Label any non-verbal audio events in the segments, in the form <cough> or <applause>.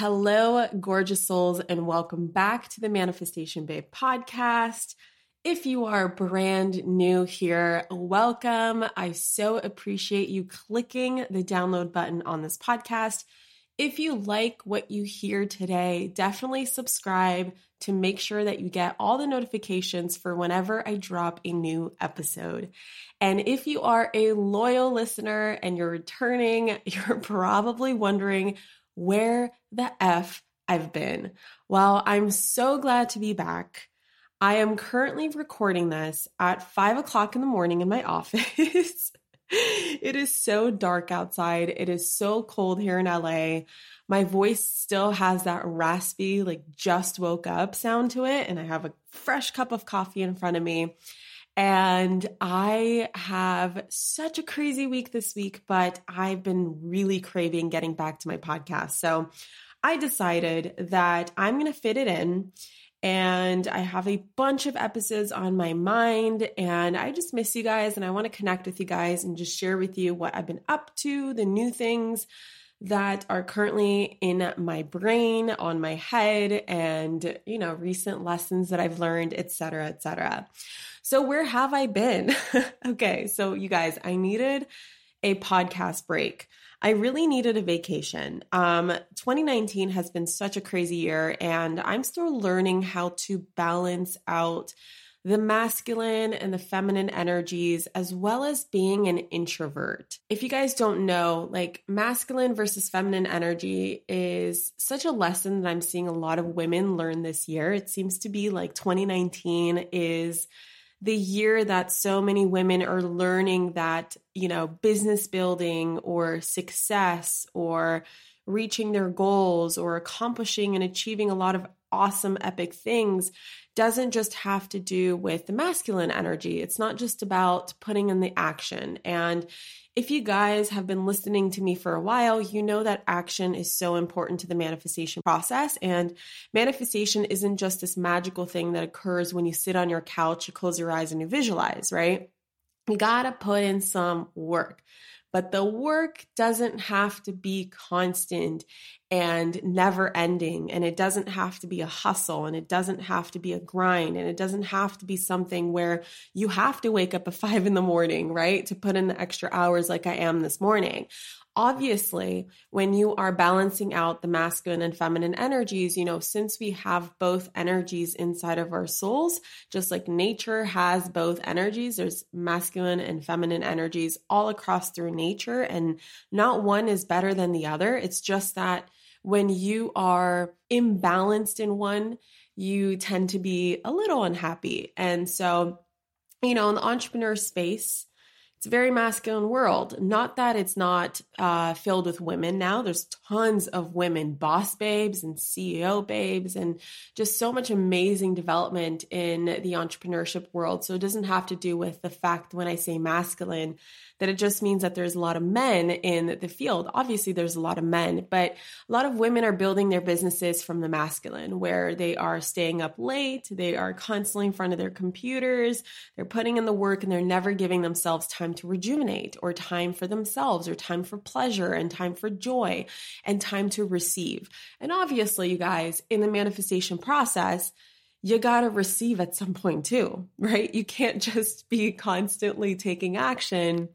Hello, gorgeous souls, and welcome back to the Manifestation Babe podcast. If you are brand new here, welcome. I so appreciate you clicking the download button on this podcast. If you like what you hear today, definitely subscribe to make sure that you get all the notifications for whenever I drop a new episode. And if you are a loyal listener and you're returning, <laughs> you're probably wondering where the F I've been. Well, I'm so glad to be back. I am currently recording this at five o'clock in the morning in my <laughs> office. it is so dark outside. It is so cold here in LA. My voice still has that raspy, like just woke up sound to it. And I have a fresh cup of coffee in front of me. And I have such a crazy week this week, but I've been really craving getting back to my podcast. So I decided that I'm going to fit it in. And I have a bunch of episodes on my mind, and I just miss you guys. And I want to connect with you guys and just share with you what I've been up to, the new things that are currently in my brain, on my head, and you know, recent lessons that I've learned, etc., etc. So, where have I been? <laughs> okay, so you guys, I needed a podcast break. I really needed a vacation. Um, 2019 has been such a crazy year, and I'm still learning how to balance out the masculine and the feminine energies, as well as being an introvert. If you guys don't know, like masculine versus feminine energy is such a lesson that I'm seeing a lot of women learn this year. It seems to be like 2019 is the year that so many women are learning that, you know, business building or success or reaching their goals or accomplishing and achieving a lot of awesome, epic things doesn't just have to do with the masculine energy. It's not just about putting in the action. And if you guys have been listening to me for a while, you know that action is so important to the manifestation process. And manifestation isn't just this magical thing that occurs when you sit on your couch, you close your eyes, and you visualize, right? You gotta put in some work. But the work doesn't have to be constant and never ending. And it doesn't have to be a hustle and it doesn't have to be a grind and it doesn't have to be something where you have to wake up at <laughs> five in the morning, right? To put in the extra hours like I am this morning obviously, when you are balancing out the masculine and feminine energies, you know, since we have both energies inside of our souls, just like nature has both energies, there's masculine and feminine energies all across through nature, and not one is better than the other. It's just that when you are imbalanced in one, you tend to be a little unhappy. And so, you know, in the entrepreneur space, it's a very masculine world. Not that it's not uh, filled with women now. There's tons of women, boss babes and CEO babes, and just so much amazing development in the entrepreneurship world. So it doesn't have to do with the fact when I say masculine that it just means that there's a lot of men in the field. Obviously, there's a lot of men, but a lot of women are building their businesses from the masculine, where they are staying up late, they are constantly in front of their computers, they're putting in the work, and they're never giving themselves time to rejuvenate or time for themselves or time for pleasure and time for joy and time to receive. And obviously, you guys, in the manifestation process, you got to receive at some point too, right? You can't <laughs> just be constantly taking action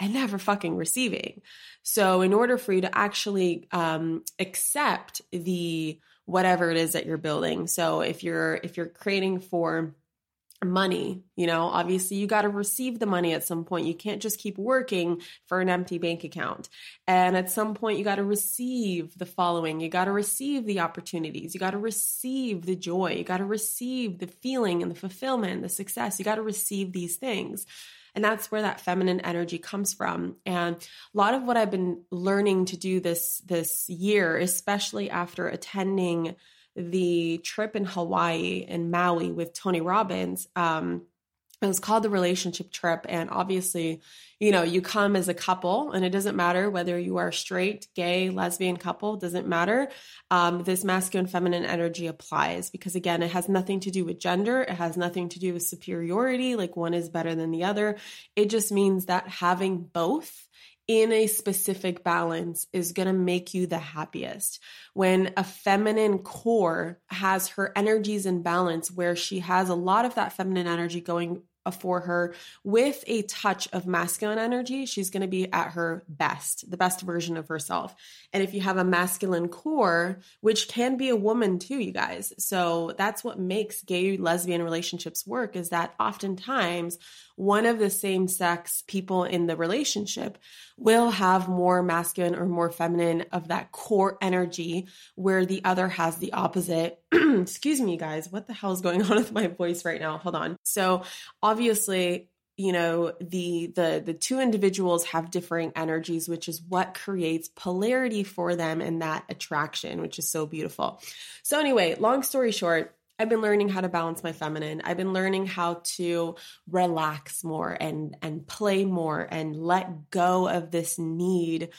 and never fucking receiving. So, in order for you to actually um, accept the whatever it is that you're building, so if you're if you're creating for money, you know, obviously you got to receive the money at some point. You can't just keep working for an empty bank account. And at some point, you got to receive the following. You got to receive the opportunities. You got to receive the joy. You got to receive the feeling and the fulfillment, the success. You got to receive these things. And that's where that feminine energy comes from. And a lot of what I've been learning to do this this year, especially after attending the trip in Hawaii and Maui with Tony Robbins, um, it was called the relationship trip and obviously you know you come as a couple and it doesn't matter whether you are straight gay lesbian couple doesn't matter. Um, this masculine feminine energy applies because again it has nothing to do with gender. It has nothing to do with superiority like one is better than the other. It just means that having both in a specific balance is going to make you the happiest. When a feminine core has her energies in balance, where she has a lot of that feminine energy going for her with a touch of masculine energy, she's going to be at her best, the best version of herself. And if you have a masculine core, which can be a woman too, you guys. So that's what makes gay lesbian relationships work is that oftentimes one of the same sex people in the relationship will have more masculine or more feminine of that core energy, where the other has the opposite. <clears throat> Excuse me, guys. What the hell is going on with my voice right now? Hold on. So, obviously, you know the the the two individuals have differing energies which is what creates polarity for them and that attraction which is so beautiful so anyway long story short I've been learning how to balance my feminine. I've been learning how to relax more and and play more and let go of this need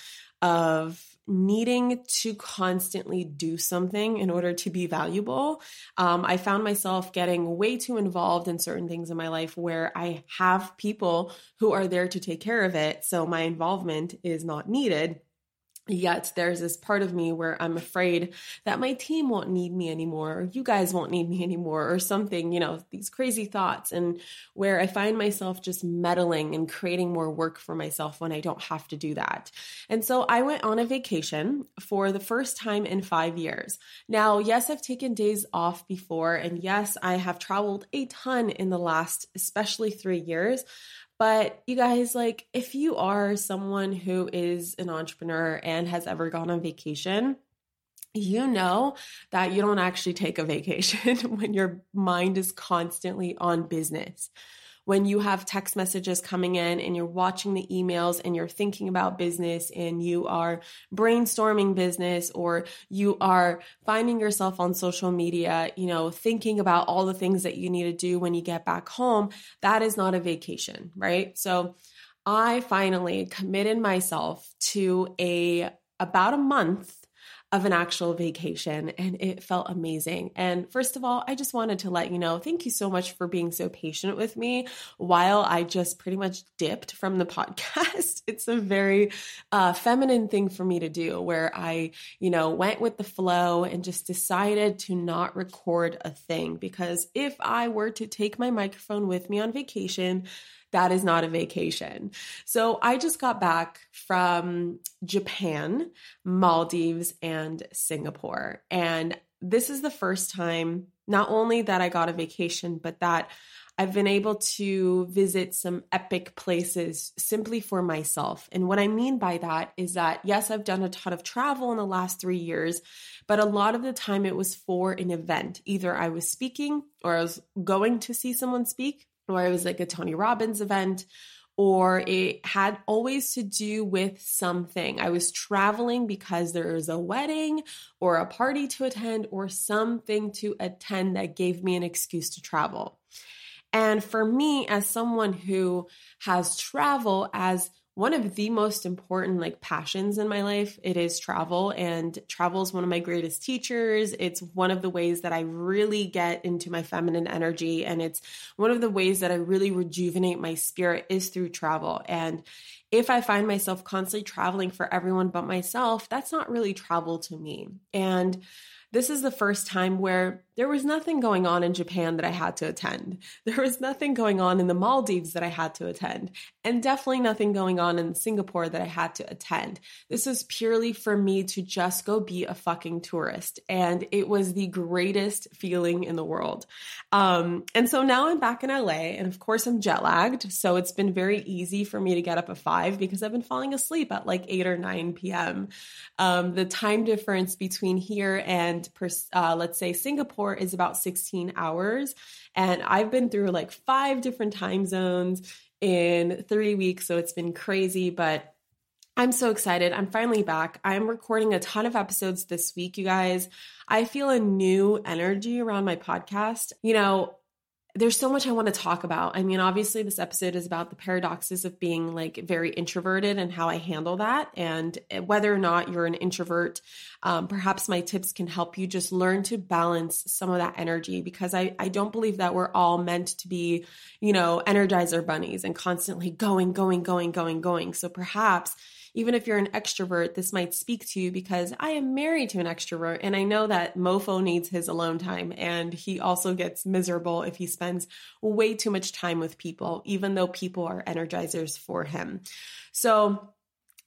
of needing to constantly do something in order to be valuable. Um, I found myself getting way too involved in certain things in my life where I have people who are there to take care of it. So my involvement is not needed. Yet there's this part of me where I'm afraid that my team won't need me anymore, or you guys won't need me anymore, or something, you know, these crazy thoughts. And where I find myself just meddling and creating more work for myself when I don't have to do that. And so I went on a vacation for the first time in five years. Now, yes, I've taken days off before, and yes, I have traveled a ton in the last, especially three years. But you guys, like, if you are someone who is an entrepreneur and has ever gone on vacation, you know that you don't actually take a vacation <laughs> when your mind is constantly on business when you have text messages coming in and you're watching the emails and you're thinking about business and you are brainstorming business or you are finding yourself on social media, you know, thinking about all the things that you need to do when you get back home, that is not a vacation, right? So I finally committed myself to a about a month of an actual vacation and it felt amazing. And first of all, I just wanted to let you know thank you so much for being so patient with me while I just pretty much dipped from the <laughs> podcast. it's a very uh, feminine thing for me to do where I, you know, went with the flow and just decided to not record a thing because if I were to take my microphone with me on vacation, that is not a vacation. So I just got back from Japan, Maldives, and Singapore. And this is the first time, not only that I got a vacation, but that I've been able to visit some epic places simply for myself. And what I mean by that is that, yes, I've done a ton of travel in the last three years, but a lot of the time it was for an event. Either I was speaking or I was going to see someone speak, or it was like a Tony Robbins event or it had always to do with something. I was traveling because there was a wedding or a party to attend or something to attend that gave me an excuse to travel. And for me, as someone who has travel as one of the most important like passions in my life. It is travel and travel is one of my greatest teachers. It's one of the ways that i really get into my feminine energy and it's one of the ways that i really rejuvenate my spirit is through travel. And if i find myself constantly traveling for everyone but myself that's not really travel to me. And this is the first time where there was nothing going on in Japan that I had to attend. <laughs> There was nothing going on in the Maldives that I had to attend, and definitely nothing going on in Singapore that I had to attend. This was purely for me to just go be a fucking tourist, and it was the greatest feeling in the world. Um, and so now I'm back in LA, and of course I'm jet lagged, so it's been very easy for me to get up at five because I've been falling asleep at like 8 or 9 p.m. Um, the time difference between here and uh, let's say Singapore is about 16 hours. And I've been through like five different time zones in three weeks. So it's been crazy, but I'm so excited. I'm finally back. I'm recording a ton of episodes this week, you guys. I feel a new energy around my podcast. You know, there's so much I want to talk about. I mean, obviously, this episode is about the paradoxes of being like very introverted and how I handle that. And whether or not you're an introvert, um, perhaps my tips can help you just learn to balance some of that energy because I, I don't believe that we're all meant to be, you know, energizer bunnies and constantly going, going, going, going, going. So perhaps even if you're an extrovert, this might speak to you because I am married to an extrovert and I know that Mofo needs his alone time and he also gets miserable if he spends way too much time with people, even though people are energizers for him. So,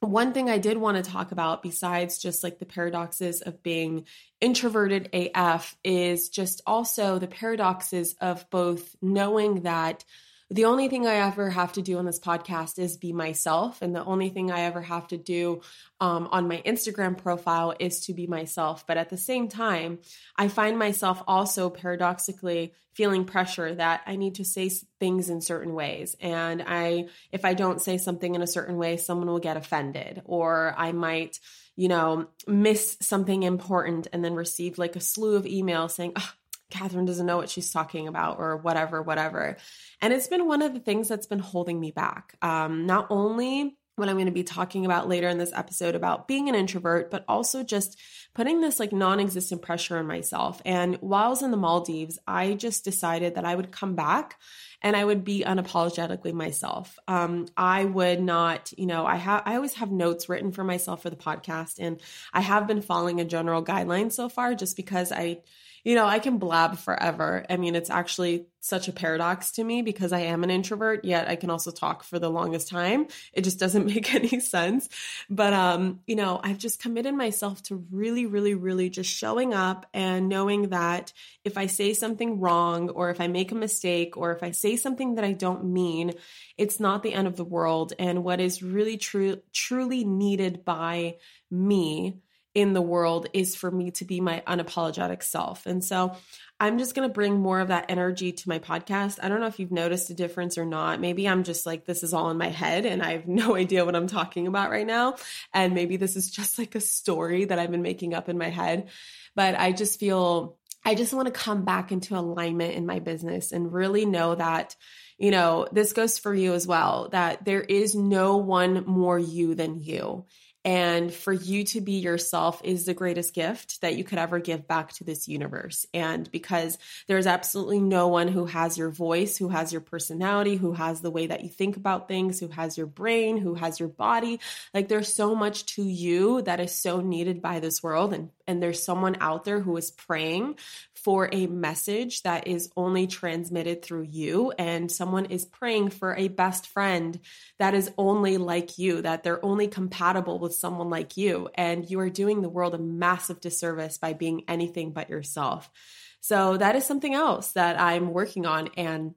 one thing I did want to talk about, besides just like the paradoxes of being introverted AF, is just also the paradoxes of both knowing that the only thing I ever have to do on this podcast is be myself. And the only thing I ever have to do um, on my Instagram profile is to be myself. But at the same time, I find myself also paradoxically feeling pressure that I need to say things in certain ways. And I, if I don't say something in a certain way, someone will get offended, or I might, you know, miss something important and then receive like a slew of emails saying, oh, Catherine doesn't know what she's talking about or whatever, whatever. And it's been one of the things that's been holding me back. Um, not only what I'm going to be talking about later in this episode about being an introvert, but also just putting this like non existent pressure on myself. And while I was in the Maldives, I just decided that I would come back and I would be unapologetically myself. Um, I would not, you know, I have, I always have notes written for myself for the podcast, and I have been following a general guideline so far just because I, you know, I can blab forever. I mean, it's actually such a paradox to me because I am an introvert, yet I can also talk for the longest time. It just doesn't <laughs> make any sense. But um, you know, I've just committed myself to really really really just showing up and knowing that if I say something wrong or if I make a mistake or if I say something that I don't mean, it's not the end of the world and what is really true truly needed by me in the world is for me to be my unapologetic self. And so I'm just going to bring more of that energy to my podcast. I don't know if you've noticed a difference or not. Maybe I'm just like, this is all in my head and I have no <laughs> idea what I'm talking about right now. And maybe this is just like a story that I've been making up in my head. But I just feel, I just want to come back into alignment in my business and really know that you know, this goes for you as well that there is no one more you than you. And for you to be yourself is the greatest gift that you could ever give back to this universe. And because there's absolutely no one who has your voice, who has your personality, who has the way that you think about things, who has your brain, who has your body. Like there's so much to you that is so needed by this world. And, and there's someone out there who is praying for a message that is only transmitted through you and someone is praying for a best friend that is only like you, that they're only compatible with someone like you. And you are doing the world a massive disservice by being anything but yourself. So that is something else that I'm working on. And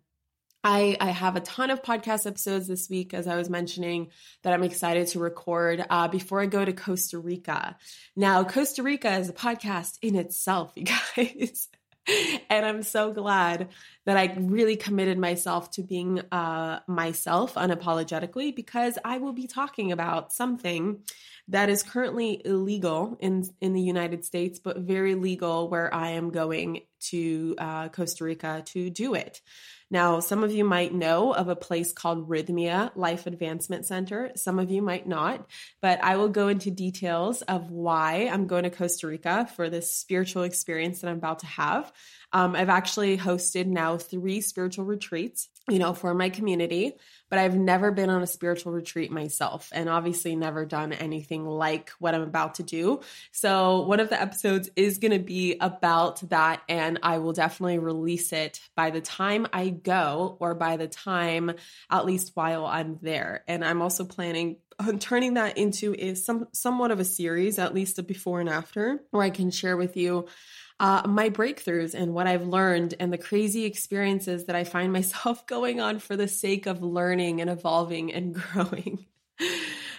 I, I, have a ton of podcast episodes this week, as I was mentioning, that I'm excited to record uh, before I go to Costa Rica. Now, Costa Rica is a podcast in itself, <laughs> you guys. and I'm so glad that I really committed myself to being uh, myself unapologetically because I will be talking about something that is currently illegal in in the United States, but very legal where I am going to uh, Costa Rica to do it. Now, some of you might know of a place called Rhythmia Life Advancement Center. Some of you might not, but I will go into details of why I'm going to Costa Rica for this spiritual experience that I'm about to have. Um, I've actually hosted now three spiritual retreats, you know, for my community, but I've never been on a spiritual retreat myself and obviously never done anything like what I'm about to do. So, one of the episodes is going to be about that, and I will definitely release it by the time I go or by the time, at least while I'm there. And I'm also planning on turning that into a some somewhat of a series, at least a before and after, where I can share with you uh, my breakthroughs and what I've learned and the crazy experiences that I find <laughs> myself going on for the sake of learning and evolving and <laughs> growing.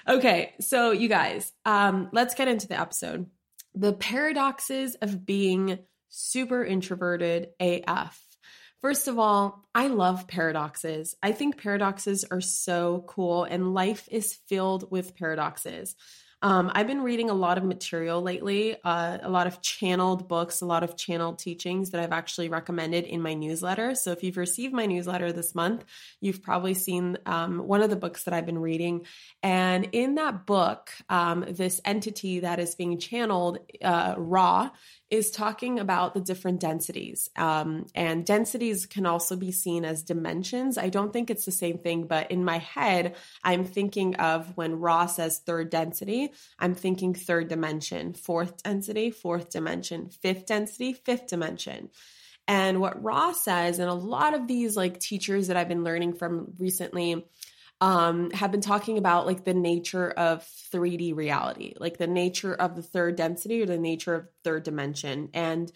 okay, so you guys, um, let's get into the episode. The paradoxes of being super introverted AF. First of all, I love paradoxes. I think paradoxes are so cool, and life is filled with paradoxes. Um, I've been reading a lot of material lately, uh, a lot of channeled books, a lot of channeled teachings that I've actually recommended in my newsletter. So if you've received my newsletter this month, you've probably seen um, one of the books that I've been reading. And in that book, um, this entity that is being channeled, uh, Ra, is talking about the different densities. Um, and densities can also be seen as dimensions. I don't think it's the same thing, but in my head, I'm thinking of when Ra says third density, I'm thinking third dimension, fourth density, fourth dimension, fifth density, fifth dimension. And what Ra says, and a lot of these like teachers that I've been learning from recently, um, have been talking about like the nature of 3D reality, like the nature of the third density or the nature of third dimension. And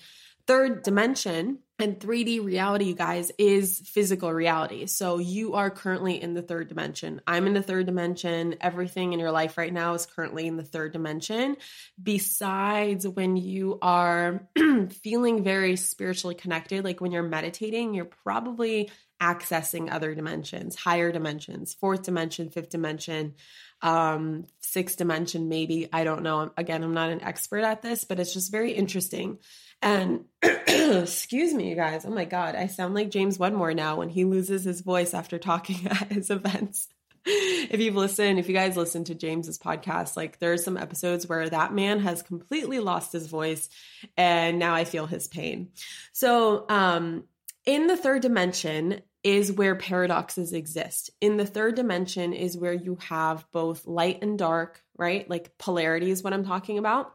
third dimension and 3D reality, you guys, is physical reality. So you are currently in the third dimension. I'm in the third dimension. Everything in your life right now is currently in the third dimension. Besides when you are <clears throat> feeling very spiritually connected, like when you're meditating, you're probably accessing other dimensions, higher dimensions, fourth dimension, fifth dimension, um, sixth dimension, maybe. I don't know. Again, I'm not an expert at this, but it's just very interesting. And <clears throat> excuse me, you guys. Oh my God, I sound like James Wedmore now when he loses his voice after talking <laughs> at his events. if you've listened, if you guys listen to James's podcast, like there are some episodes where that man has completely lost his voice and now I feel his pain. So, um, in the third dimension, is where paradoxes exist. In the third dimension is where you have both light and dark, right? Like polarity is what I'm talking about.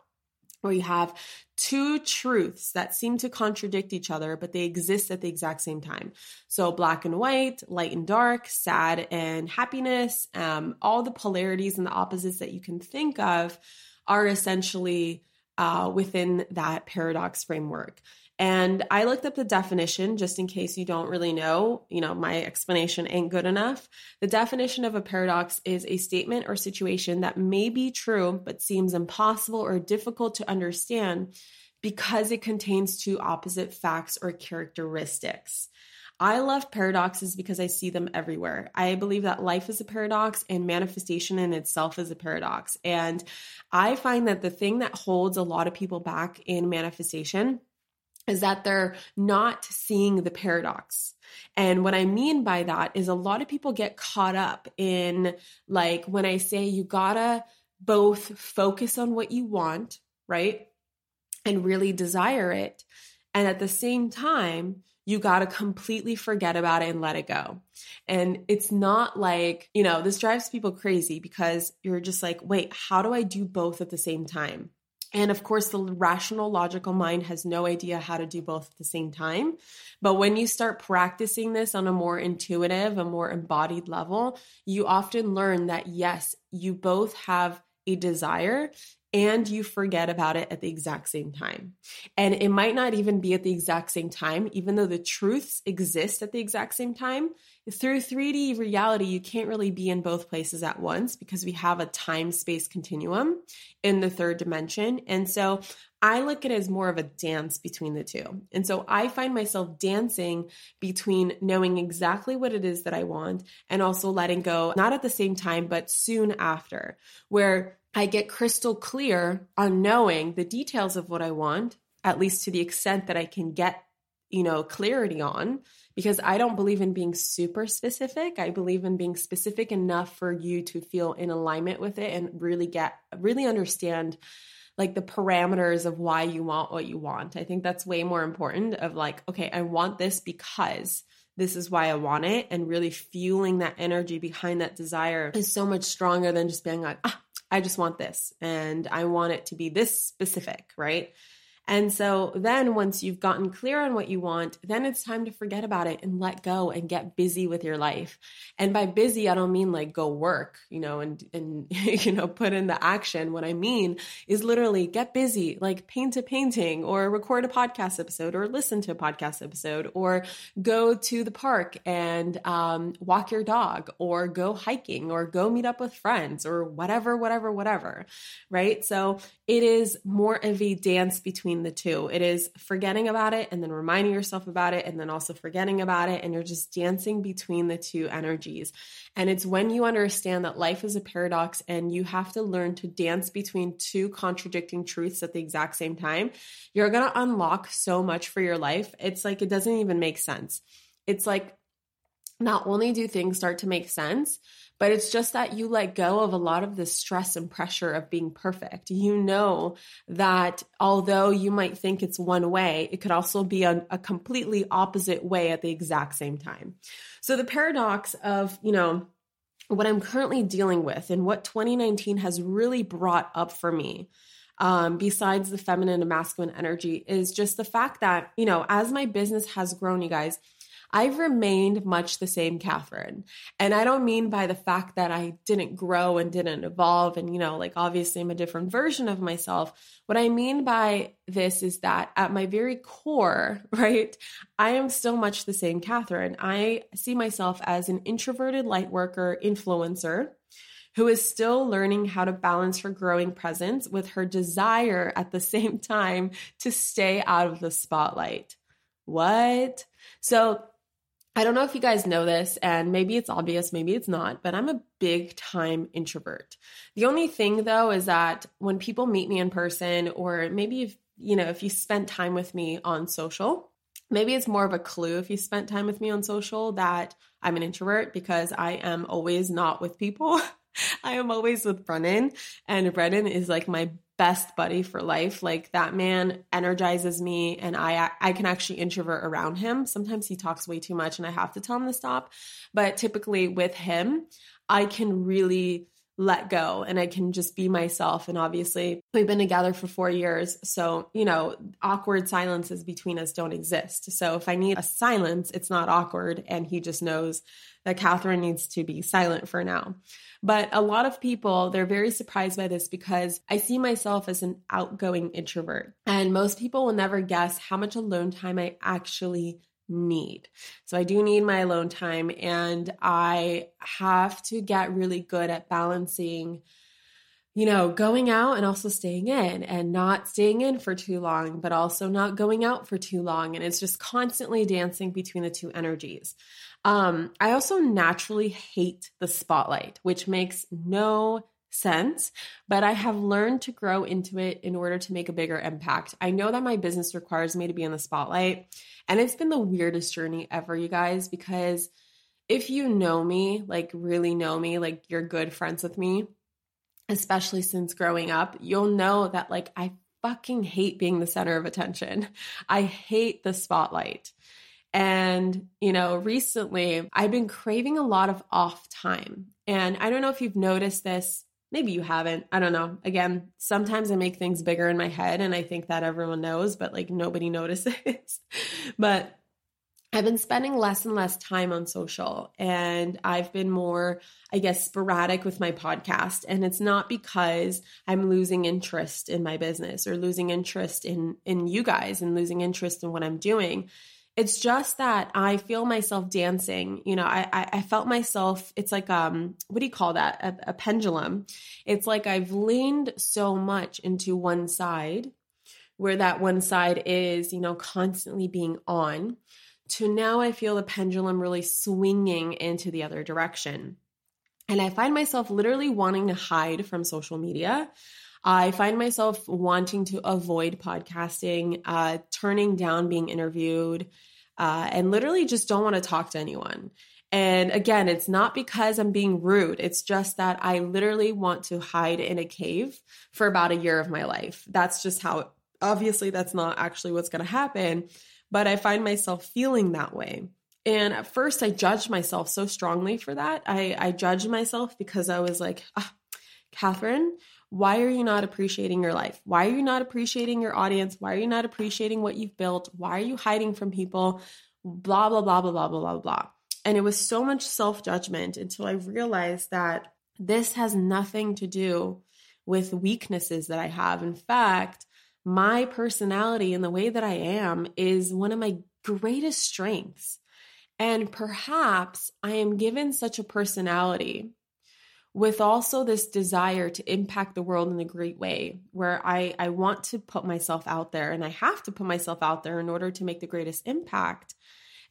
Where you have two truths that seem to contradict each other, but they exist at the exact same time. So, black and white, light and dark, sad and happiness, um, all the polarities and the opposites that you can think of are essentially uh, within that paradox framework. And I looked up the definition just in case you don't really know, you know, my explanation ain't good enough. The definition of a paradox is a statement or situation that may be true but seems impossible or difficult to understand because it contains two opposite facts or characteristics. I love paradoxes because I see them everywhere. I believe that life is a paradox and manifestation in itself is a paradox. And I find that the thing that holds a lot of people back in manifestation is that they're not seeing the paradox. And what I mean by that is a lot of people get caught up in like when I say you gotta both focus on what you want, right? And really desire it. And at the same time, you got to completely forget about it and let it go. And it's not like, you know, this drives people crazy because you're just like, wait, how do I do both at the same time? And of course, the rational, logical mind has no idea how to do both at the same time. But when you start practicing this on a more intuitive, a more embodied level, you often learn that yes, you both have a desire and you forget about it at the exact same time. And it might not even be at the exact same time, even though the truths exist at the exact same time. Through 3D reality, you can't really be in both places at once because we have a time space continuum in the third dimension. And so I look at it as more of a dance between the two. And so I find myself dancing between knowing exactly what it is that I want and also letting go, not at the same time, but soon after, where I get crystal clear on knowing the details of what I want, at least to the extent that I can get, you know, clarity on, because I don't believe in being super specific. I believe in being specific enough for you to feel in alignment with it and really get, really understand like the parameters of why you want what you want. I think that's way more important of like, okay, I want this because this is why I want it. And really fueling that energy behind that desire is so much stronger than just being like, ah, I just want this and I want it to be this specific, right? And so then once you've gotten clear on what you want, then it's time to forget about it and let go and get busy with your life. And by busy, I don't mean like go work, you know, and and <laughs> you know, put in the action. What I mean is literally get busy, like paint a painting or record a podcast episode or listen to a podcast episode or go to the park and um, walk your dog or go hiking or go meet up with friends or whatever, whatever, whatever. Right. So it is more of a dance between between the two. It is forgetting about it and then reminding yourself about it and then also forgetting about it. And you're just dancing between the two energies. And it's when you understand that life is a paradox and you have to learn to dance between two contradicting truths at the exact same time, you're going to unlock so much for your life. It's like it doesn't even make sense. It's like not only do things start to make sense, but it's just that you let go of a lot of the stress and pressure of being perfect. You know that although you might think it's one way, it could also be a, a completely opposite way at the exact same time. So the paradox of, you know, what I'm currently dealing with and what 2019 has really brought up for me um, besides the feminine and masculine energy is just the fact that, you know, as my business has grown, you guys, I've remained much the same Catherine. And I don't mean by the fact that I didn't grow and didn't evolve and, you know, like obviously I'm a different version of myself. What I mean by this is that at my very core, <laughs> right, I am still much the same Catherine. I see myself as an introverted light worker influencer who is still learning how to balance her growing presence with her desire at the <laughs> same time to stay out of the spotlight. What? So I don't know if you guys know this, and maybe it's obvious, maybe it's not, but I'm a big time introvert. The only thing though is that when people meet me in person, or maybe if you know, if you spent time with me on social, maybe it's more of a clue if you spent time with me on social that I'm an introvert because I am always not with people. <laughs> I am always with Brennan, and Brennan is like my best buddy for life. Like that man energizes me and I I can actually introvert around him. Sometimes he talks way too much and I have to tell him to stop. But typically with him, I can really let go and I can just be myself. And obviously, we've been together for four years. So, you know, awkward silences between us don't exist. So, if I need a silence, it's not awkward. And he just knows that Catherine needs to be silent for now. But a lot of people, they're very surprised by this because I see myself as an outgoing introvert. And most people will never guess how much alone time I actually need. So I do need my alone time and I have to get really good at balancing you know, going out and also staying in and not staying in for too long, but also not going out for too long. And it's just constantly dancing between the two energies. Um, I also naturally hate the spotlight, which makes no sense, but I have learned to grow into it in order to make a bigger impact. I know that my business requires me to be in the spotlight, and it's been the weirdest journey ever, you guys, because if you know me, like really know me, like you're good friends with me, especially since growing up, you'll know that like I fucking hate being the center of attention. I hate the spotlight. And, you know, recently I've been craving a lot of off time. And I don't know if you've noticed this Maybe you haven't. I don't know. Again, sometimes I make things bigger in my head and I think that everyone knows, but like nobody <laughs> notices. but I've been spending less and less time on social and I've been more, I guess, sporadic with my podcast. And it's not because I'm losing interest in my business or losing interest in, in you guys and losing interest in what I'm doing. It's just that I feel myself dancing. You know, I, I, I felt myself, it's like, um, what do you call that? A, a pendulum. It's like I've leaned so much into one side where that one side is, you know, constantly being on to now I feel the pendulum really swinging into the other direction. And I find myself literally wanting to hide from social media. I find myself wanting to avoid podcasting, uh, turning down being interviewed, uh, and literally just don't want to talk to anyone. And again, it's not because I'm being rude. It's just that I literally want to hide in a cave for about a year of my life. That's just how, obviously, that's not actually what's going to happen but I find myself feeling that way. And at first, I judged myself so strongly for that. I, I judged myself because I was like, ah, Catherine, why are you not appreciating your life? Why are you not appreciating your audience? Why are you not appreciating what you've built? Why are you hiding from people? Blah, blah, blah, blah, blah, blah, blah, blah. And it was so much self judgment until I realized that this has nothing to do with weaknesses that I have. In fact, my personality and the way that I am is one of my greatest strengths. And perhaps I am given such a personality with also this desire to impact the world in a great way where I, I want to put myself out there and I have to put myself out there in order to make the greatest impact.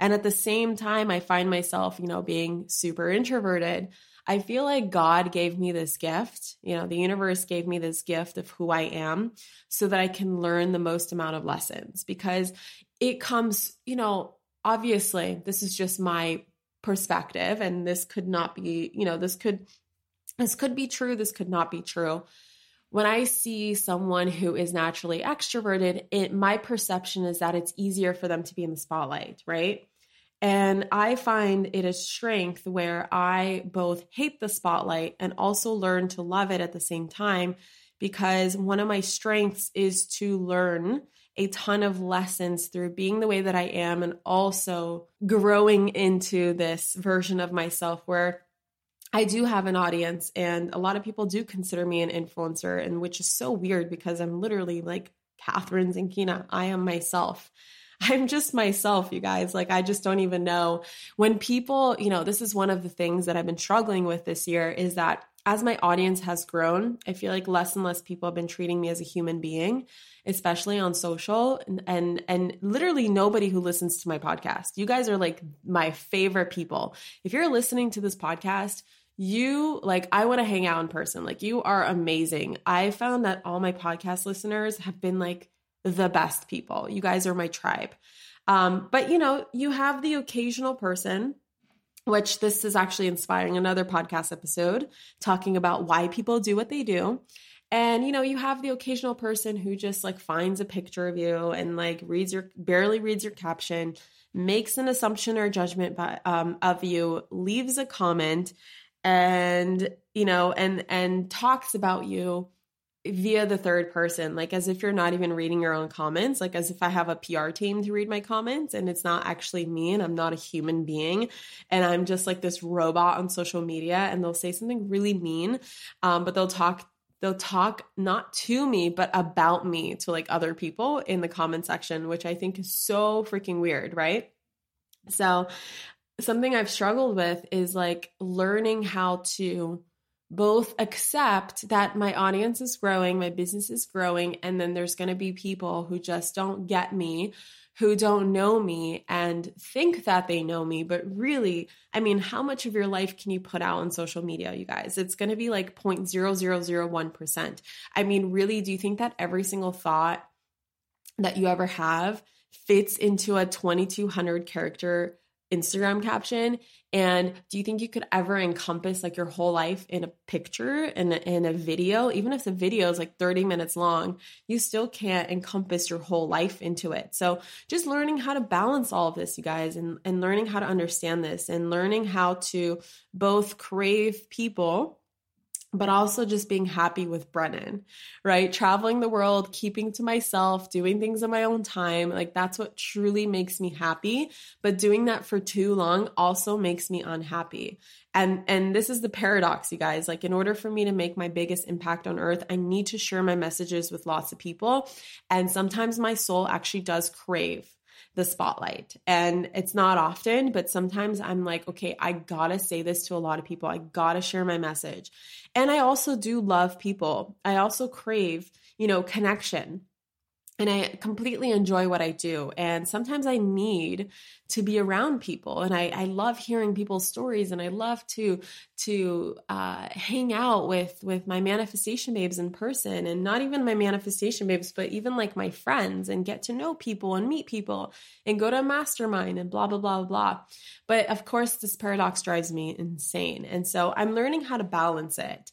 And at the same time, I find myself, you know, being super introverted. I feel like God gave me this gift. You know, the universe gave me this gift of who I am so that I can learn the most amount of lessons because it comes, you know, obviously, this is just my perspective and this could not be, you know, this could this could be true, this could not be true. When I see someone who is naturally extroverted, it my perception is that it's easier for them to be in the spotlight, right? And I find it a strength where I both hate the spotlight and also learn to love it at the same time because one of my strengths is to learn a ton of lessons through being the way that I am and also growing into this version of myself where I do have an audience and a lot of people do consider me an influencer and which is so weird because I'm literally like Catherine Zenkina. I am myself. <laughs> I'm just myself, you guys. Like, I just don't even know. When people, you know, this is one of the things that I've been struggling with this year is that as my audience has grown, I feel like less and less people have been treating me as a human being, especially on social and, and and literally nobody who listens to my podcast. You guys are like my favorite people. If you're listening to this podcast, you like I want to hang out in person. Like you are amazing. I found that all my podcast listeners have been like the best people. You guys are my tribe. Um, but you know, you have the occasional person, which this is actually inspiring another podcast episode talking about why people do what they do. And you know, you have the occasional person who just like finds a picture of you and like reads your barely reads your caption, makes an assumption or judgment by, um, of you, leaves a comment, and you know, and and talks about you via the third person, like as if you're not even reading your own comments, like as if I have a PR team to read my comments and it's not actually me and I'm not a human being and I'm just like this robot on social media and they'll say something really mean, um, but they'll talk they'll talk not to me but about me to like other people in the comment section which i think is so freaking weird right? So something i've struggled with is like learning how to both accept that my audience is growing, my business is growing, and then there's going to be people who just don't get me, who don't know me and think that they know me. But really, I mean, how much of your life can you put out on social media, you guys? It's going to be like 0.0001%. I mean, really, do you think that every single thought that you ever have fits into a 2200 character Instagram caption? And do you think you could ever encompass like your whole life in a picture and in a video? Even if the video is like 30 minutes long, you still can't encompass your whole life into it. So just learning how to balance all of this, you guys, and, and learning how to understand this and learning how to both crave people but also just being happy with Brennan, right? Traveling the world, keeping to myself, doing things on my own time. Like that's what truly makes me happy. But doing that for too long also makes me unhappy. And and this is the paradox, you guys. Like in order for me to make my biggest impact on earth, I need to share my messages with lots of people. And sometimes my soul actually does crave the spotlight. And it's not often, but sometimes I'm like, okay, I gotta say this to a lot of people. I gotta share my message. And I also do love people. I also crave, you know, connection and I completely enjoy what I do. And sometimes I need to be around people, and I, I love hearing people's stories, and I love to to uh, hang out with with my manifestation babes in person, and not even my manifestation babes, but even like my friends, and get to know people and meet people, and go to a mastermind, and blah blah blah blah. But of course, this paradox drives me insane, and so I'm learning how to balance it.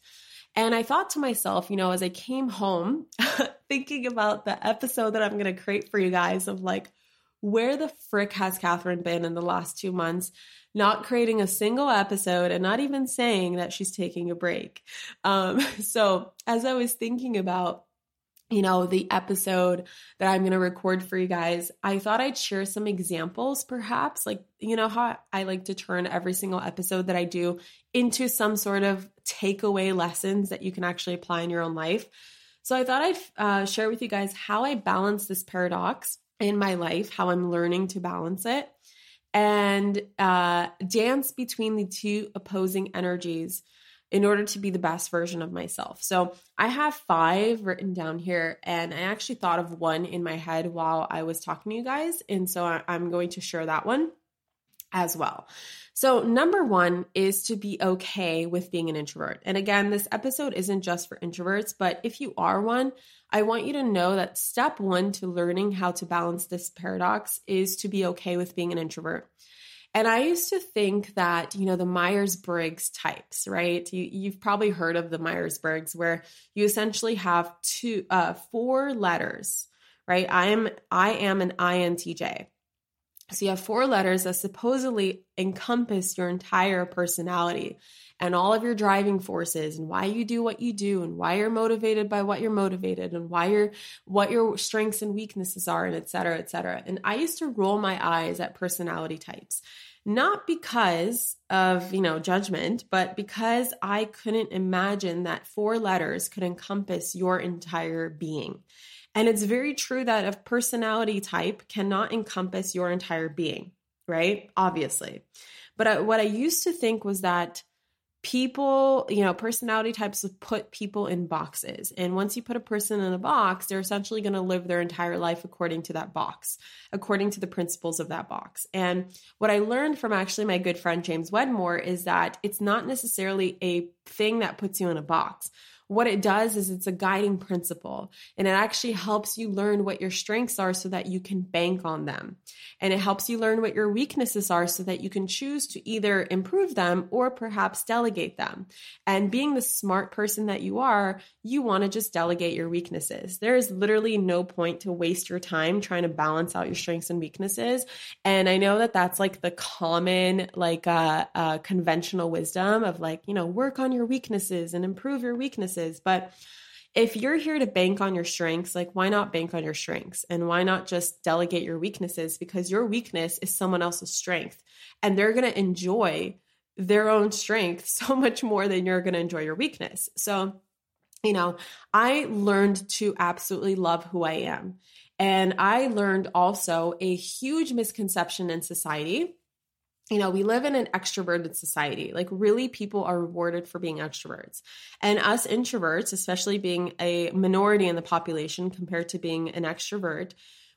And I thought to myself, you know, as I came home, <laughs> thinking about the episode that I'm going to create for you guys of like, where the frick has Kathrin been in the last two months? Not creating a single episode and not even saying that she's taking a break. Um, <laughs> so, as I was thinking about you know, the episode that I'm going to record for you guys, I thought I'd share some examples, perhaps. Like, you know, how I like to turn every single episode that I do into some sort of takeaway lessons that you can actually apply in your own life. So I thought I'd uh, share with you guys how I balance this paradox in my life, how I'm learning to balance it, and uh, dance between the two opposing energies in order to be the best version of myself. So I have five written down here, and I actually thought of one in my head while I was talking to you guys. And so I'm going to share that one as well. So, number one is to be okay with being an introvert. And again, this episode isn't just for introverts, but if you are one, I want you to know that step one to learning how to balance this paradox is to be okay with being an introvert. And I used to think that, you know, the Myers Briggs types, right? You, you've probably heard of the Myers Briggs, where you essentially have two, uh, four letters, right? I am, I am an INTJ. So you have four letters that supposedly encompass your entire personality and all of your driving forces and why you do what you do and why you're motivated by what you're motivated and why you're what your strengths and weaknesses are and et cetera, et cetera. And I used to roll my eyes at personality types not because of you know judgment but because i couldn't imagine that four letters could encompass your entire being and it's very true that a personality type cannot encompass your entire being, right? Obviously. But I, what I used to think was that people, you know, personality types put people in boxes. And once you put a person in a box, they're essentially going to live their entire life according to that box, according to the principles of that box. And what I learned from actually my good friend James Wedmore is that it's not necessarily a thing that puts you in a box what it does is it's a guiding principle and it actually helps you learn what your strengths are so that you can bank on them. And it helps you learn what your weaknesses are so that you can choose to either improve them or perhaps delegate them. And being the smart person that you are, you want to just delegate your weaknesses. There is literally no point to waste your time trying to balance out your strengths and weaknesses. And I know that that's like the common, like, uh, uh conventional wisdom of like, you know, work on your weaknesses and improve your weaknesses But if you're here to bank on your strengths, like why not bank on your strengths? And why not just delegate your weaknesses? Because your weakness is someone else's strength and they're going to enjoy their own strength <laughs> so much more than you're going to enjoy your weakness. So, you know, I learned to absolutely love who I am. And I learned also a huge misconception in society you know, we live in an extroverted society. Like, really, people are rewarded for being extroverts. And us introverts, especially being a minority in the population compared to being an extrovert,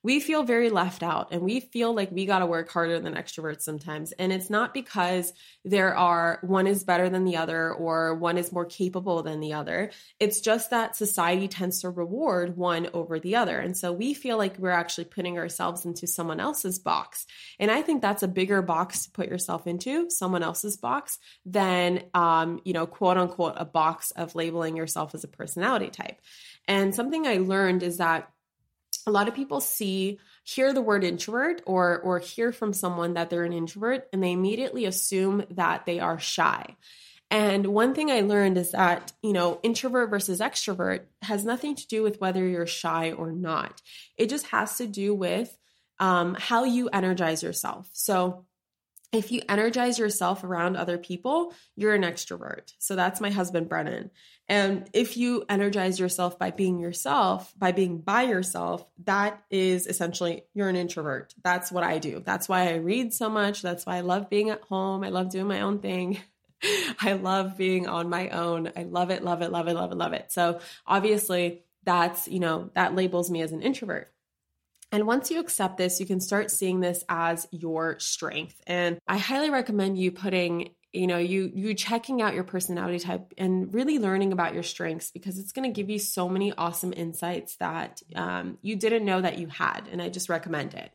we feel very left out and we feel like we got to work harder than extroverts sometimes. And it's not because there are one is better than the other or one is more capable than the other. It's just that society tends to reward one over the other. And so we feel like we're actually putting ourselves into someone else's box. And I think that's a bigger box to put yourself into, someone else's box, than, um, you know, quote unquote, a box of labeling yourself as a personality type. And something I learned is that a lot of people see hear the word introvert or or hear from someone that they're an introvert and they immediately assume that they are shy And one thing I learned is that, you know, introvert versus extrovert has nothing to do with whether you're shy or not. It just has to do with um, how you energize yourself. So, if you energize yourself around other people, you're an extrovert. So that's my husband, Brennan. And if you energize yourself by being yourself, by being by yourself, that is essentially you're an introvert. That's what I do. That's why I read so much. That's why I love being at home. I love doing my own thing. <laughs> I love being on my own. I love it, love it, love it, love it, love it. So obviously, that's, you know, that labels me as an introvert. And once you accept this, you can start seeing this as your strength. And I highly recommend you putting you know you you checking out your personality type and really learning about your strengths because it's going to give you so many awesome insights that um, you didn't know that you had and i just recommend it.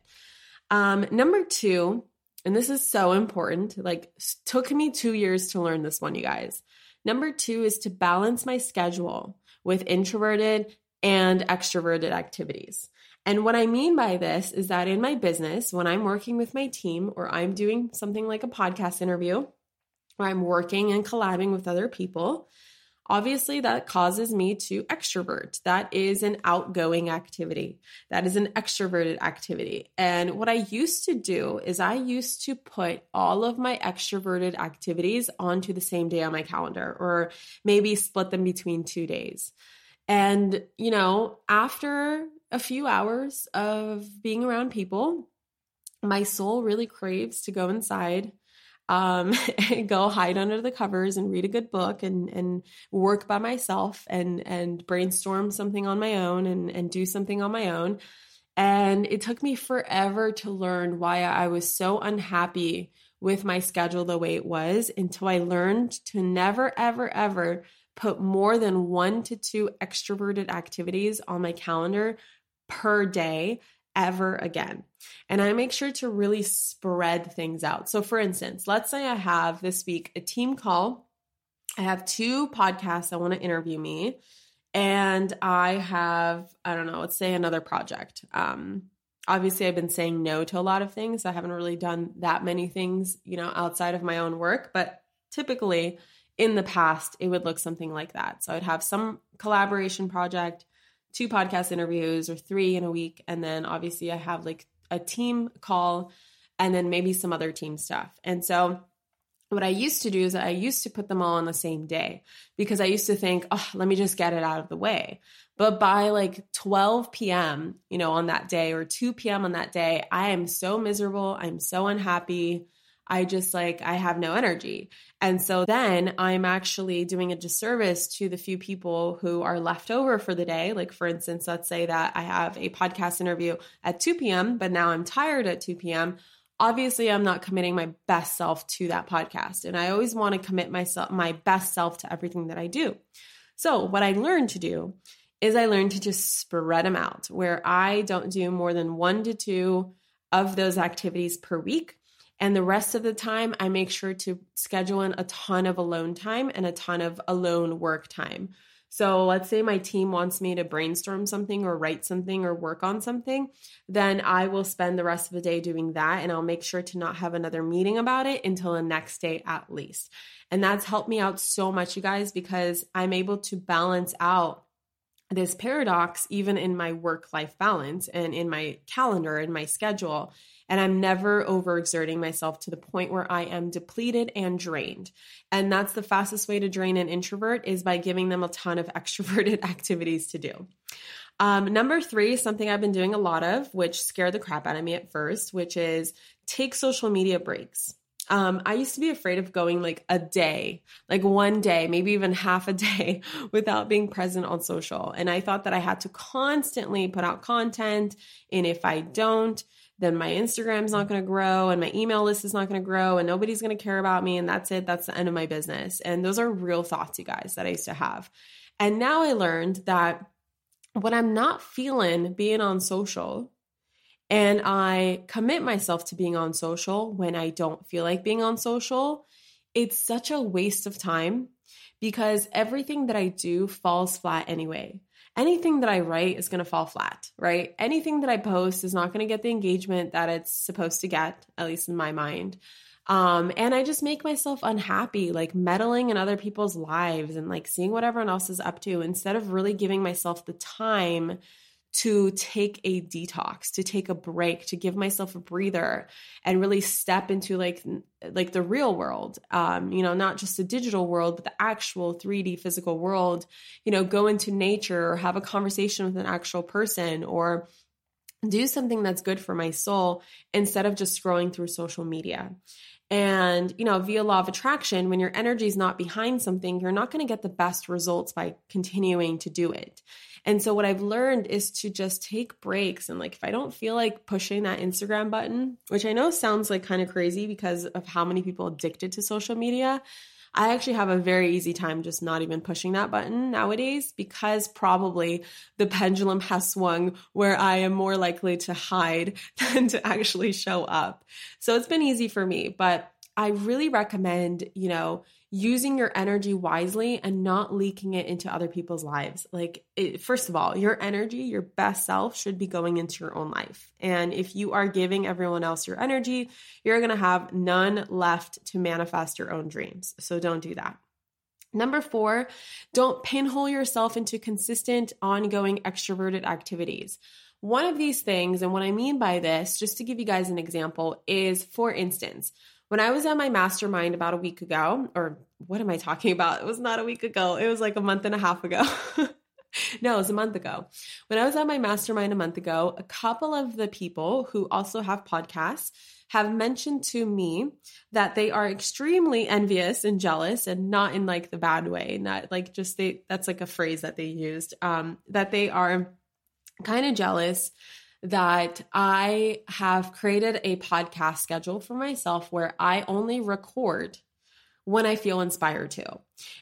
Um, number two and this is so important like took me two years to learn this one you guys. Number two is to balance my schedule with introverted and extroverted activities and what I mean by this is that in my business, when I'm working with my team or I'm doing something like a podcast interview, or I'm working and collabing with other people, obviously that causes me to extrovert. That is an outgoing activity. That is an extroverted activity. And what I used to do is I used to put all of my extroverted activities onto the same day on my calendar or maybe split them between two days. And, you know, after a few hours of being around people, my soul really craves to go inside, um, <laughs> go hide under the covers and read a good book and and work by myself and and brainstorm something on my own and and do something on my own. And it took me forever to learn why I was so unhappy with my schedule the way it was until I learned to never, ever, ever put more than one to two extroverted activities on my calendar per day ever again. And I make sure to really spread things out. So, for instance, let's say I have this week a team call. I have two podcasts that want to interview me, and I have, I don't know, let's say another project. Um, obviously, I've been saying no to a lot of things. I haven't really done that many things, you know, outside of my own work, but typically in the past, it would look something like that. So I'd have some collaboration project two podcast interviews or three in a week. And then obviously I have like a team call and then maybe some other team stuff. And so what I used to do is I used to put them all on the same day because I used to think, oh, let me just get it out of the way. But by like 12 p.m., you know, on that day or 2 p.m. on that day, I am so miserable. I'm so unhappy. I just like, I have no energy. And so then I'm actually doing a disservice to the few people who are left over for the day. Like, for instance, let's say that I have a podcast interview at 2 p.m., but now I'm tired at 2 p.m. Obviously, I'm not committing my best self to that podcast. And I always want to commit myself, my best self to everything that I do. So, what I learned to do is I learned to just spread them out where I don't do more than one to two of those activities per week and the rest of the time, I make sure to schedule in a ton of alone time and a ton of alone work time. So let's say my team wants me to brainstorm something or write something or work on something, then I will spend the rest of the day doing that and I'll make sure to not have another meeting about it until the next day at least. And that's helped me out so much, you guys, because I'm able to balance out this paradox even in my work life balance and in my calendar and my schedule and I'm never overexerting myself to the point where I am depleted and drained. And that's the fastest way to drain an introvert is by giving them a ton of <laughs> extroverted activities to do. Um, number three, something I've been doing a lot of, which scared the crap out of me at first, which is take social media breaks. Um, I used to be afraid of going like a day, like one day, maybe even half a day <laughs> without being present on social. And I thought that I had to constantly put out content. And if I don't, then my Instagram's not going to grow and my email list is not going to grow and nobody's going to care about me and that's it. That's the end of my business. And those are real thoughts, you guys, that I used to have. And now I learned that when I'm not feeling being on social and I commit myself to being on social when I don't feel like being on social, it's such a waste of time because everything that I do falls flat anyway. Anything that I write is going to fall flat, right? Anything that I post is not going to get the engagement that it's supposed to get, at least in my mind. Um, and I just make myself unhappy, like meddling in other people's lives and like seeing what everyone else is up to instead of really giving myself the time to take a detox, to take a break, to give myself a breather and really step into like like the real world. Um, you know, not just the digital world, but the actual 3D physical world, you know, go into nature or have a conversation with an actual person or do something that's good for my soul instead of just scrolling through social media. And, you know, via law of attraction, when your energy is not behind something, you're not going to get the best results by continuing to do it. And so what I've learned is to just take breaks and like if I don't feel like pushing that Instagram button, which I know sounds like kind of crazy because of how many people addicted to social media, I actually have a very easy time just not even pushing that button nowadays because probably the pendulum has swung where I am more likely to hide <laughs> than to actually show up. So it's been easy for me, but I really recommend, you know, using your energy wisely and not leaking it into other people's lives. Like, it, first of all, your energy, your best self should be going into your own life. And if you are giving everyone else your energy, you're going to have none left to manifest your own dreams. So don't do that. Number four, don't pinhole yourself into consistent, ongoing extroverted activities. One of these things, and what I mean by this, just to give you guys an example, is for instance, when I was at my mastermind about a week ago, or what am I talking about? It was not a week ago, it was like a month and a half ago. <laughs> no, it was a month ago. When I was at my mastermind a month ago, a couple of the people who also have podcasts have mentioned to me that they are extremely envious and jealous and not in like the bad way, not like just they that's like a phrase that they used. Um, that they are kind of jealous that I have created a podcast schedule for myself where I only record when I feel inspired to.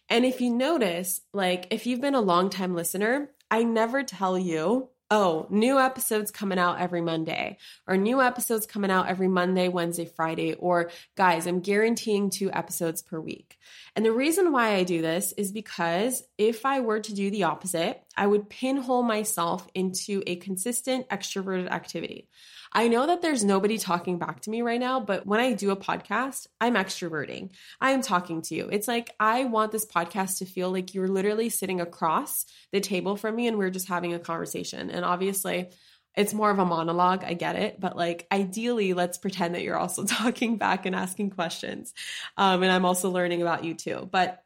And if you notice, like if you've been a long time listener, I never tell you oh, new episodes coming out every Monday, or new episodes coming out every Monday, Wednesday, Friday, or guys, I'm guaranteeing two episodes per week. And the reason why I do this is because if I were to do the opposite, I would pinhole myself into a consistent extroverted activity. I know that there's nobody talking back to me right now, but when I do a podcast, I'm extroverting. I am talking to you. It's like I want this podcast to feel like you're literally sitting across the table from me and we're just having a conversation. And obviously, it's more of a monologue. I get it. But like, ideally, let's pretend that you're also <laughs> talking back and asking questions. Um, and I'm also learning about you too. But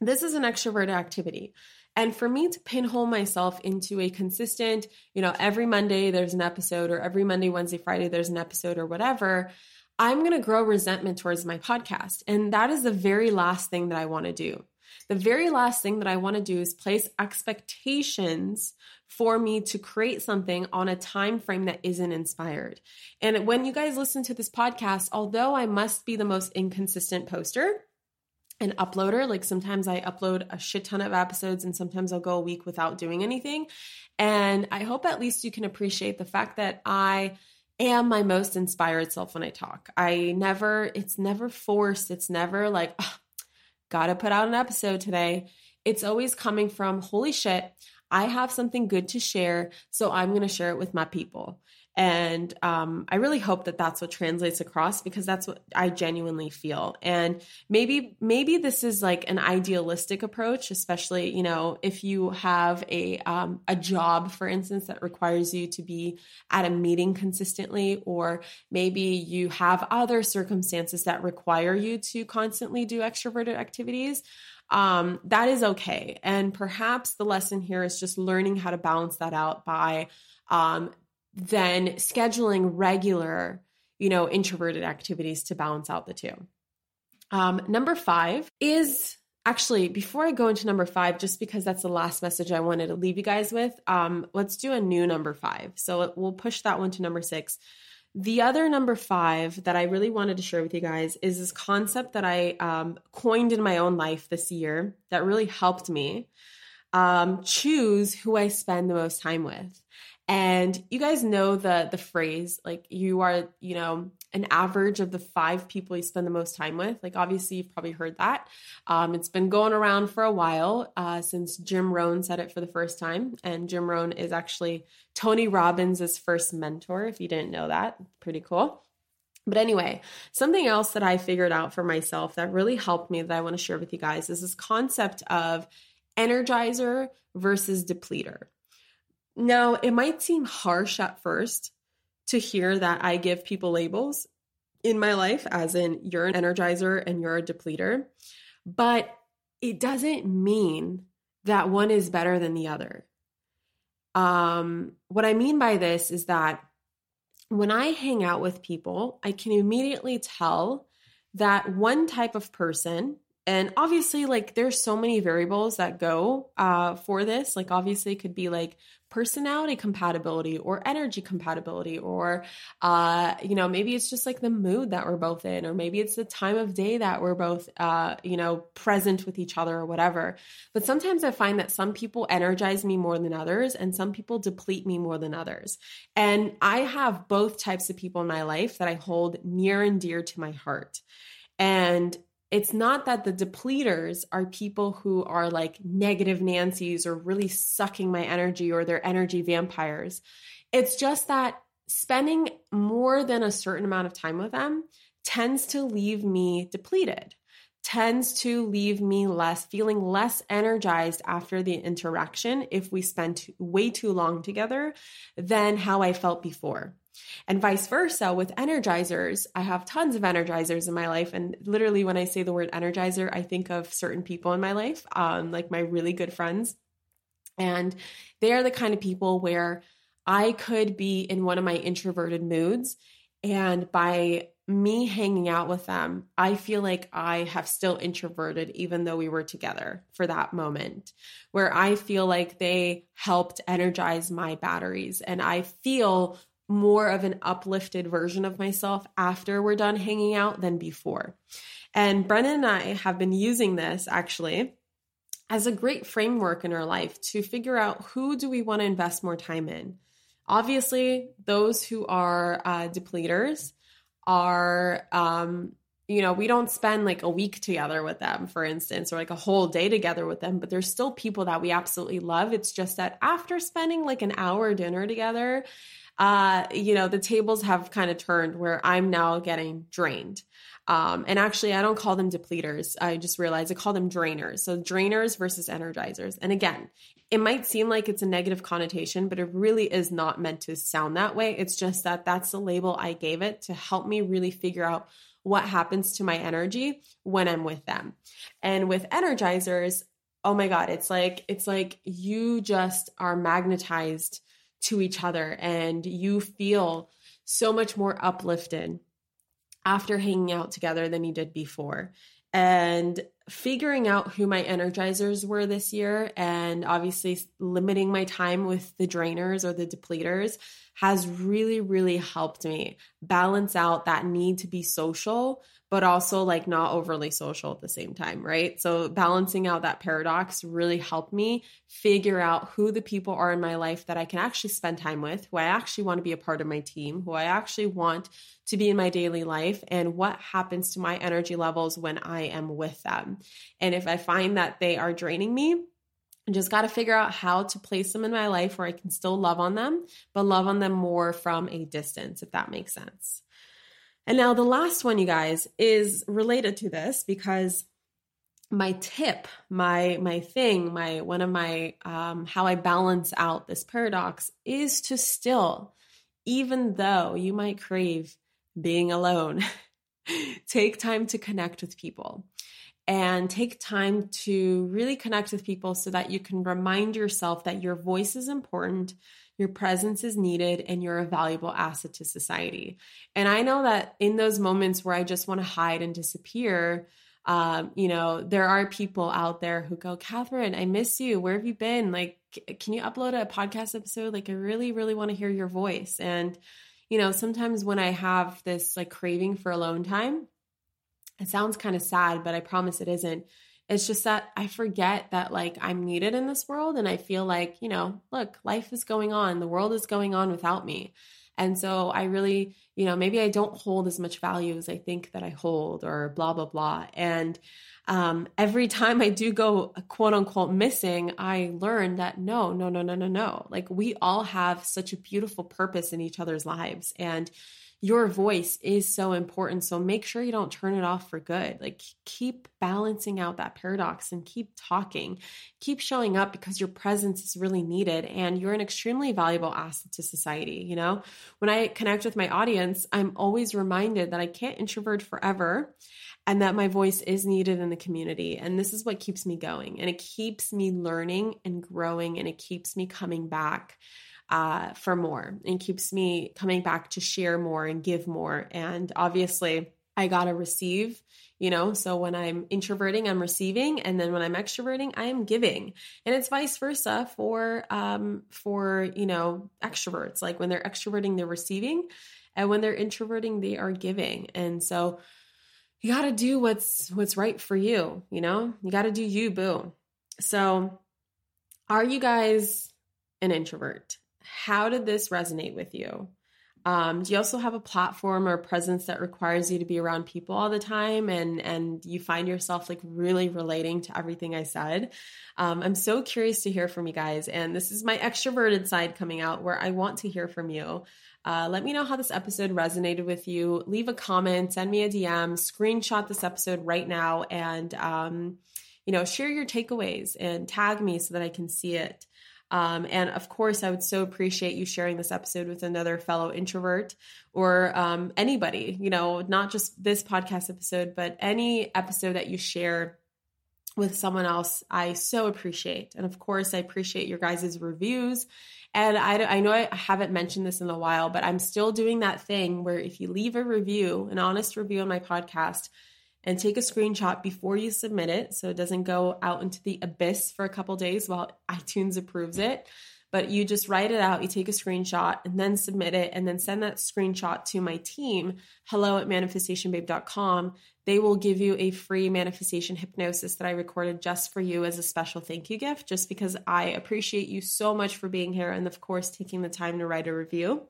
this is an extroverted activity. And for me to pinhole myself into a consistent, you know, every Monday there's an episode, or every Monday, Wednesday, Friday there's an episode, or whatever, I'm going to grow resentment towards my podcast. And that is the very last thing that I want to do. The very last thing that I want to do is place expectations for me to create something on a time frame that isn't inspired. And when you guys listen to this podcast, although I must be the most inconsistent poster, an uploader. Like sometimes I upload a shit ton of episodes and sometimes I'll go a week without doing anything. And I hope at least you can appreciate the fact that I am my most inspired self when I talk. I never, it's never forced. It's never like, oh, gotta put out an episode today. It's always coming from, holy shit, I have something good to share. So I'm to share it with my people. And um, I really hope that that's what translates across because that's what I genuinely feel. And maybe maybe this is like an idealistic approach, especially you know if you have a um, a job, for instance, that requires you to be at a meeting consistently, or maybe you have other circumstances that require you to constantly do extroverted activities. Um, that is okay. And perhaps the lesson here is just learning how to balance that out by um, then scheduling regular, you know, introverted activities to balance out the two. Um, number five is actually before I go into number five, just because that's the last message I wanted to leave you guys with, um, let's do a new number five. So we'll push that one to number six. The other number five that I really wanted to share with you guys is this concept that I um, coined in my own life this year that really helped me um, choose who I spend the most time with. And you guys know the the phrase like you are, you know, an average of the five people you spend the most time with. Like, obviously, you've probably heard that. Um, it's been going around for a while uh, since Jim Rohn said it for the first time. And Jim Rohn is actually Tony Robbins' first mentor, if you didn't know that. Pretty cool. But anyway, something else that I figured out for myself that really helped me that I want to share with you guys is this concept of energizer versus depleter. Now, it might seem harsh at first to hear that I give people labels in my life, as in you're an energizer and you're a depleter, but it doesn't mean that one is better than the other. Um, what I mean by this is that when I hang out with people, I can immediately tell that one type of person and obviously like there's so many variables that go uh, for this. Like obviously it could be like personality compatibility or energy compatibility or uh, you know maybe it's just like the mood that we're both in or maybe it's the time of day that we're both uh, you know present with each other or whatever. But sometimes i find that some people energize me more than others and some people deplete me more than others. And i have both types of people in my life that i hold near and dear to my heart. And it's not that the depleters are people who are like negative Nancy's or really sucking my energy or they're energy vampires. It's just that spending more than a certain amount of time with them tends to leave me depleted, tends to leave me less, feeling less energized after the interaction if we spend way too long together than how I felt before. And vice versa with energizers, I have tons of energizers in my life. And literally, when I say the word energizer, I think of certain people in my life, um, like my really good friends. And they are the kind of people where I could be in one of my introverted moods. And by me hanging out with them, I feel like I have still introverted, even though we were together for that moment, where I feel like they helped energize my batteries. And I feel more of an uplifted version of myself after we're done hanging out than before. And Brennan and I have been using this actually as a great framework in our life to figure out who do we want to invest more time in. Obviously, those who are uh, depleters are, um, you know, we don't spend like a week together with them, for instance, or like a whole day together with them, but there's still people that we absolutely love. It's just that after spending like an hour dinner together, uh, you know, the tables have kind of turned where I'm now getting drained. Um, and actually, I don't call them depleters. I just realized I call them drainers. So, drainers versus energizers. And again, it might seem like it's a negative connotation, but it really is not meant to sound that way. It's just that that's the label I gave it to help me really figure out what happens to my energy when I'm with them. And with energizers, oh my God, it's like, it's like you just are magnetized to each other and you feel so much more uplifted after hanging out together than you did before. And figuring out who my energizers were this year and obviously limiting my time with the drainers or the depleters has really, really helped me balance out that need to be social but also like not overly social at the same time, right? So balancing out that paradox really helped me figure out who the people are in my life that I can actually spend time with, who I actually want to be a part of my team, who I actually want to be in my daily life, and what happens to my energy levels when I am with them. And if I find that they are draining me, Just got to figure out how to place them in my life where I can still love on them, but love on them more from a distance, if that makes sense. And now the last one, you guys, is related to this because my tip, my my thing, my one of my um, how I balance out this paradox is to still, even though you might crave being alone, <laughs> take time to connect with people and take time to really connect with people so that you can remind yourself that your voice is important, your presence is needed, and you're a valuable asset to society. And I know that in those moments where I just want to hide and disappear, um, you know, there are people out there who go, Kathrin, I miss you. Where have you been? Like, can you upload a podcast episode? Like, I really, really want to hear your voice. And, you know, sometimes when I have this like craving for alone time, it sounds kind of sad, but I promise it isn't. It's just that I forget that like I'm needed in this world and I feel like, you know, look, life is going on, the world is going on without me. And so I really, you know, maybe I don't hold as much value as I think that I hold or blah, blah, blah. And um, every time I do go quote unquote missing, I learn that no, no, no, no, no, no. Like we all have such a beautiful purpose in each other's lives. And your voice is so important. So make sure you don't turn it off for good. Like keep balancing out that paradox and keep talking. Keep showing up because your presence is really needed and you're an extremely valuable asset to society, you know? When I connect with my audience, I'm always reminded that I can't introvert forever and that my voice is needed in the community. And this is what keeps me going and it keeps me learning and growing and it keeps me coming back uh, for more and keeps me coming back to share more and give more. And obviously, I got to receive, you know, so when I'm introverting, I'm receiving. And then when I'm extroverting, I am giving. And it's vice versa for, um, for, you know, extroverts. Like when they're extroverting, they're receiving. And when they're introverting, they are giving. And so you got to do what's, what's right for you, you know, you got to do you, boo. So are you guys an introvert? How did this resonate with you? Um, do you also have a platform or presence that requires you to be around people all the time and and you find yourself like really relating to everything I said? Um, I'm so curious to hear from you guys, and this is my extroverted side coming out where I want to hear from you. Uh, let me know how this episode resonated with you. Leave a comment, send me a DM, screenshot this episode right now, and um, you know share your takeaways and tag me so that I can see it. Um, and of course, I would so appreciate you sharing this episode with another fellow introvert or um, anybody, you know, not just this podcast episode, but any episode that you share with someone else, I so appreciate. And of course, I appreciate your guys' reviews. And I, I know I haven't mentioned this in a while, but I'm still doing that thing where if you leave a review, an honest review on my podcast, and take a screenshot before you submit it so it doesn't go out into the abyss for a couple days while <laughs> iTunes approves it. But you just write it out, you take a screenshot and then submit it, and then send that screenshot to my team, hello at manifestationbabe.com. They will give you a free manifestation hypnosis that I recorded just for you as a special thank you gift, just because I appreciate you so much for being here and, of course, taking the time to write a review.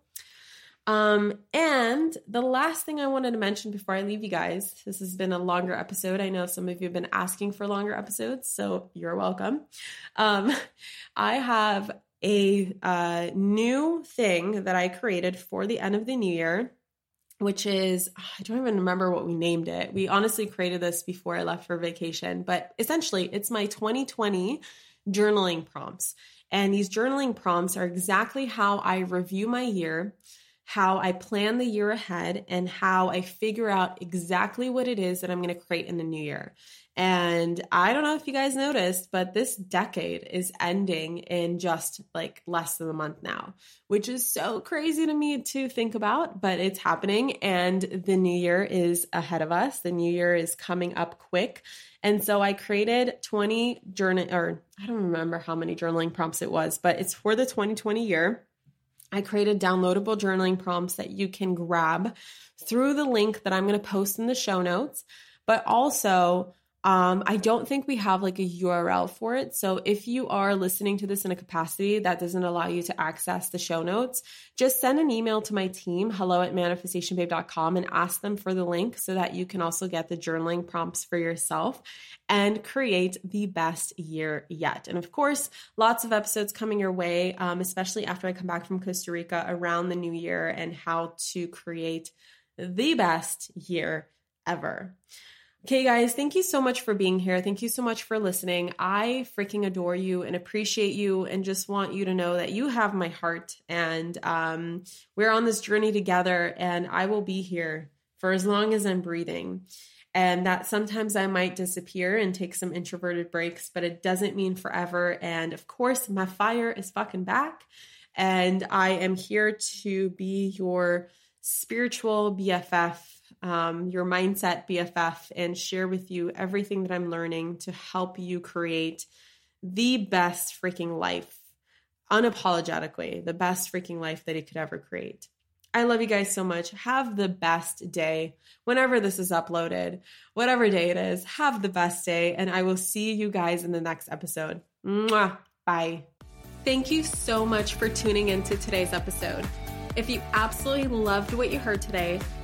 Um, and the last thing I wanted to mention before I leave you guys, this has been a longer episode. I know some of you have been asking for longer episodes, so you're welcome. Um, <laughs> I have a uh, new thing that I created for the end of the new year, which is, <sighs> I don't even remember what we named it. We honestly created this before I left for vacation, but essentially, it's my 2020 journaling prompts. And these journaling prompts are exactly how I review my year how I plan the year ahead and how I figure out exactly what it is that I'm going to create in the new year. And I don't know if you guys noticed, but this decade is ending in just like less than a month now, which is so crazy to me to think about, but it's happening. And the new year is ahead of us. The new year is coming up quick. And so I created 20 journal, or I don't remember how many journaling prompts it was, but it's for the 2020 year. I created downloadable journaling prompts that you can grab through the link that I'm going to post in the show notes, but also um, I don't think we have like a URL for it. So if you are listening to this in a capacity that doesn't allow you to access the show notes, just send an email to my team, hello at manifestationbabe.com, and ask them for the link so that you can also get the journaling prompts for yourself and create the best year yet. And of course, lots of episodes coming your way, um, especially after I come back from Costa Rica around the new year and how to create the best year ever. Okay, guys, thank you so much for being here. Thank you so much for listening. I freaking adore you and appreciate you, and just want you to know that you have my heart. And um, we're on this journey together, and I will be here for as long as I'm breathing. And that sometimes I might disappear and take some introverted breaks, but it doesn't mean forever. And of course, my fire is fucking back. And I am here to be your spiritual BFF um, your mindset BFF and share with you everything that I'm learning to help you create the best freaking life, unapologetically, the best freaking life that you could ever create. I love you guys so much. Have the best day whenever this is uploaded, whatever day it is. Have the best day, and I will see you guys in the next episode. Mwah. Bye. Thank you so much for tuning into today's episode. If you absolutely loved what you heard today,